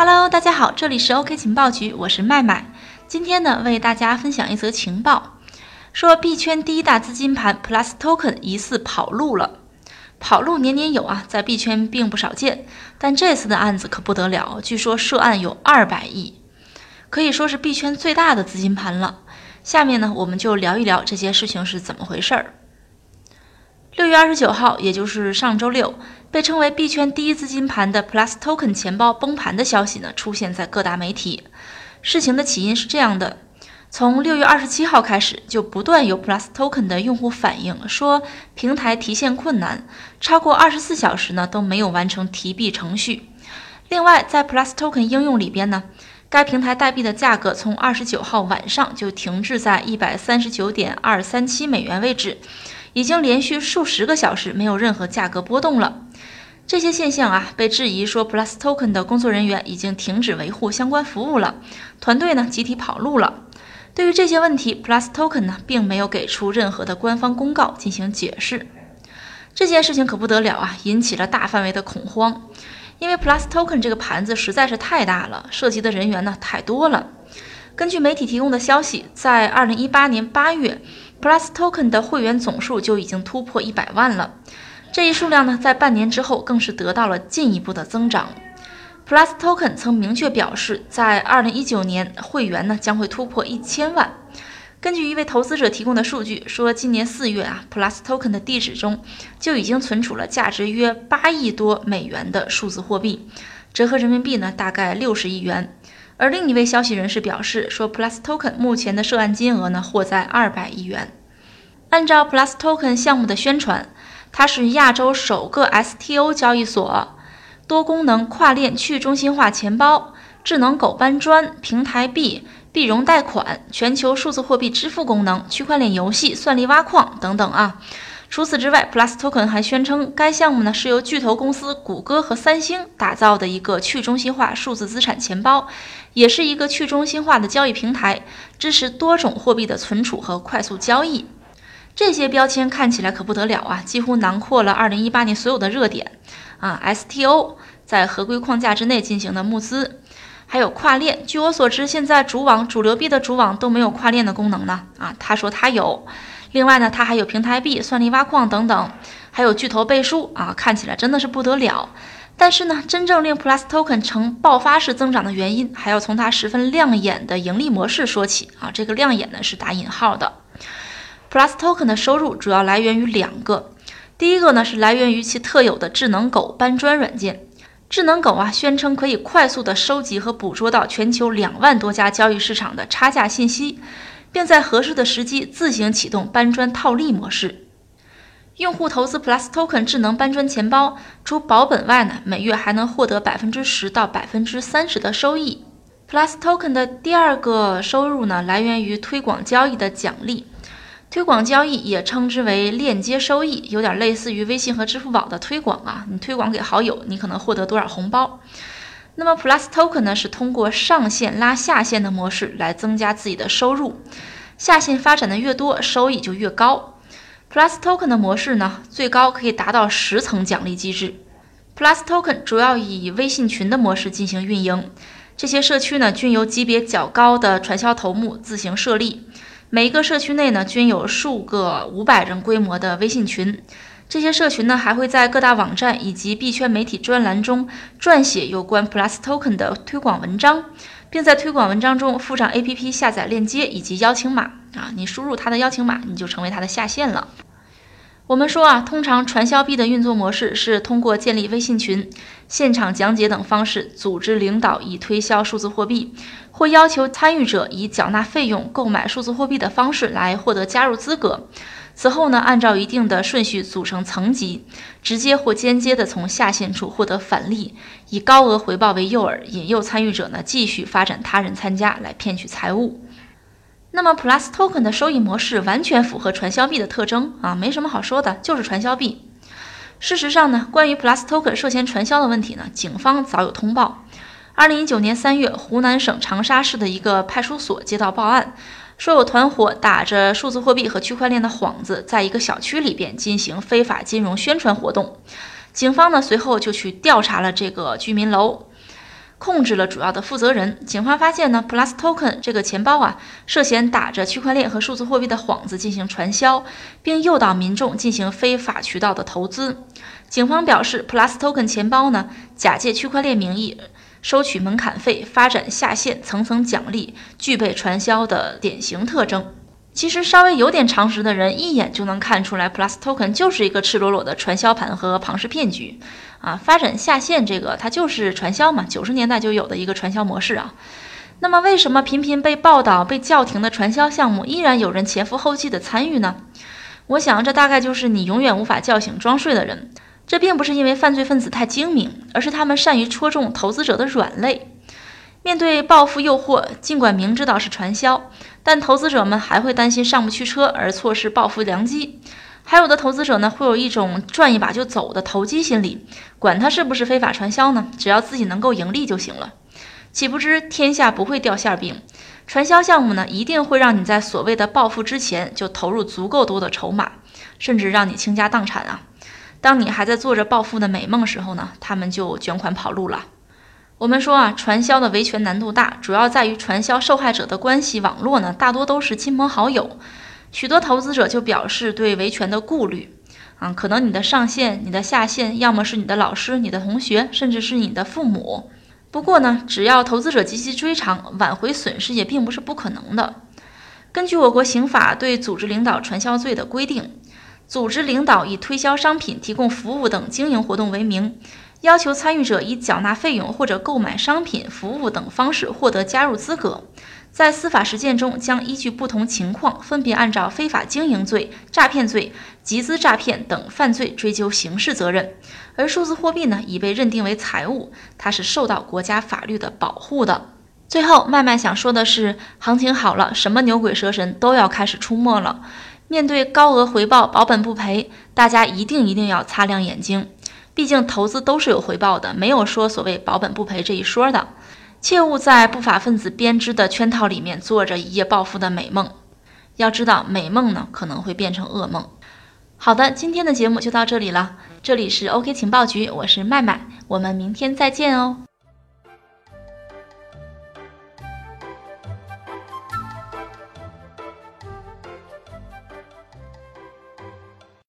Hello，大家好，这里是 OK 情报局，我是麦麦。今天呢，为大家分享一则情报，说币圈第一大资金盘 Plus Token 疑似跑路了。跑路年年有啊，在币圈并不少见，但这次的案子可不得了，据说涉案有二百亿，可以说是币圈最大的资金盘了。下面呢，我们就聊一聊这些事情是怎么回事儿。六月二十九号，也就是上周六，被称为币圈第一资金盘的 Plus Token 钱包崩盘的消息呢，出现在各大媒体。事情的起因是这样的：从六月二十七号开始，就不断有 Plus Token 的用户反映说，平台提现困难，超过二十四小时呢都没有完成提币程序。另外，在 Plus Token 应用里边呢，该平台代币的价格从二十九号晚上就停滞在一百三十九点二三七美元位置。已经连续数十个小时没有任何价格波动了。这些现象啊，被质疑说 Plus Token 的工作人员已经停止维护相关服务了，团队呢集体跑路了。对于这些问题，Plus Token 呢并没有给出任何的官方公告进行解释。这件事情可不得了啊，引起了大范围的恐慌，因为 Plus Token 这个盘子实在是太大了，涉及的人员呢太多了。根据媒体提供的消息，在2018年8月。Plus Token 的会员总数就已经突破一百万了，这一数量呢，在半年之后更是得到了进一步的增长。Plus Token 曾明确表示，在二零一九年会员呢将会突破一千万。根据一位投资者提供的数据说，今年四月啊，Plus Token 的地址中就已经存储了价值约八亿多美元的数字货币，折合人民币呢大概六十亿元。而另一位消息人士表示说，Plus Token 目前的涉案金额呢，或在二百亿元。按照 Plus Token 项目的宣传，它是亚洲首个 STO 交易所，多功能跨链去中心化钱包、智能狗搬砖、平台币、币融贷款、全球数字货币支付功能、区块链游戏、算力挖矿等等啊。除此之外，Plus Token 还宣称，该项目呢是由巨头公司谷歌和三星打造的一个去中心化数字资产钱包，也是一个去中心化的交易平台，支持多种货币的存储和快速交易。这些标签看起来可不得了啊，几乎囊括了2018年所有的热点啊。STO 在合规框架之内进行的募资，还有跨链。据我所知，现在主网主流币的主网都没有跨链的功能呢啊，他说他有。另外呢，它还有平台币、算力挖矿等等，还有巨头背书啊，看起来真的是不得了。但是呢，真正令 Plus Token 呈爆发式增长的原因，还要从它十分亮眼的盈利模式说起啊。这个亮眼呢是打引号的。Plus Token 的收入主要来源于两个，第一个呢是来源于其特有的智能狗搬砖软件。智能狗啊，宣称可以快速的收集和捕捉到全球两万多家交易市场的差价信息。并在合适的时机自行启动搬砖套利模式。用户投资 Plus Token 智能搬砖钱包，除保本外呢，每月还能获得百分之十到百分之三十的收益。Plus Token 的第二个收入呢，来源于推广交易的奖励。推广交易也称之为链接收益，有点类似于微信和支付宝的推广啊。你推广给好友，你可能获得多少红包。那么 Plus Token 呢，是通过上线拉下线的模式来增加自己的收入，下线发展的越多，收益就越高。Plus Token 的模式呢，最高可以达到十层奖励机制。Plus Token 主要以微信群的模式进行运营，这些社区呢，均由级别较高的传销头目自行设立，每一个社区内呢，均有数个五百人规模的微信群。这些社群呢，还会在各大网站以及币圈媒体专栏中撰写有关 Plus Token 的推广文章，并在推广文章中附上 APP 下载链接以及邀请码啊，你输入它的邀请码，你就成为它的下线了。我们说啊，通常传销币的运作模式是通过建立微信群、现场讲解等方式组织领导以推销数字货币，或要求参与者以缴纳费用购买数字货币的方式来获得加入资格。此后呢，按照一定的顺序组成层级，直接或间接的从下线处获得返利，以高额回报为诱饵，引诱参与者呢继续发展他人参加，来骗取财物。那么 Plus Token 的收益模式完全符合传销币的特征啊，没什么好说的，就是传销币。事实上呢，关于 Plus Token 涉嫌传销的问题呢，警方早有通报。二零一九年三月，湖南省长沙市的一个派出所接到报案。说有团伙打着数字货币和区块链的幌子，在一个小区里边进行非法金融宣传活动。警方呢随后就去调查了这个居民楼。控制了主要的负责人。警方发现呢，Plus Token 这个钱包啊，涉嫌打着区块链和数字货币的幌子进行传销，并诱导民众进行非法渠道的投资。警方表示，Plus Token 钱包呢，假借区块链名义收取门槛费，发展下线层层奖励，具备传销的典型特征。其实稍微有点常识的人，一眼就能看出来，Plus Token 就是一个赤裸裸的传销盘和庞氏骗局啊！发展下线这个，它就是传销嘛，九十年代就有的一个传销模式啊。那么，为什么频频被报道、被叫停的传销项目，依然有人前赴后继的参与呢？我想，这大概就是你永远无法叫醒装睡的人。这并不是因为犯罪分子太精明，而是他们善于戳中投资者的软肋。面对暴富诱惑，尽管明知道是传销，但投资者们还会担心上不去车而错失暴富良机。还有的投资者呢，会有一种赚一把就走的投机心理，管它是不是非法传销呢？只要自己能够盈利就行了。岂不知天下不会掉馅饼，传销项目呢，一定会让你在所谓的暴富之前就投入足够多的筹码，甚至让你倾家荡产啊！当你还在做着暴富的美梦时候呢，他们就卷款跑路了。我们说啊，传销的维权难度大，主要在于传销受害者的关系网络呢，大多都是亲朋好友。许多投资者就表示对维权的顾虑啊，可能你的上线、你的下线，要么是你的老师、你的同学，甚至是你的父母。不过呢，只要投资者积极追偿，挽回损失也并不是不可能的。根据我国刑法对组织领导传销罪的规定，组织领导以推销商品、提供服务等经营活动为名。要求参与者以缴纳费用或者购买商品、服务等方式获得加入资格，在司法实践中将依据不同情况，分别按照非法经营罪、诈骗罪、集资诈骗等犯罪追究刑事责任。而数字货币呢，已被认定为财物，它是受到国家法律的保护的。最后，麦麦想说的是，行情好了，什么牛鬼蛇神都要开始出没了。面对高额回报、保本不赔，大家一定一定要擦亮眼睛。毕竟投资都是有回报的，没有说所谓保本不赔这一说的，切勿在不法分子编织的圈套里面做着一夜暴富的美梦。要知道，美梦呢可能会变成噩梦。好的，今天的节目就到这里了，这里是 OK 情报局，我是麦麦，我们明天再见哦。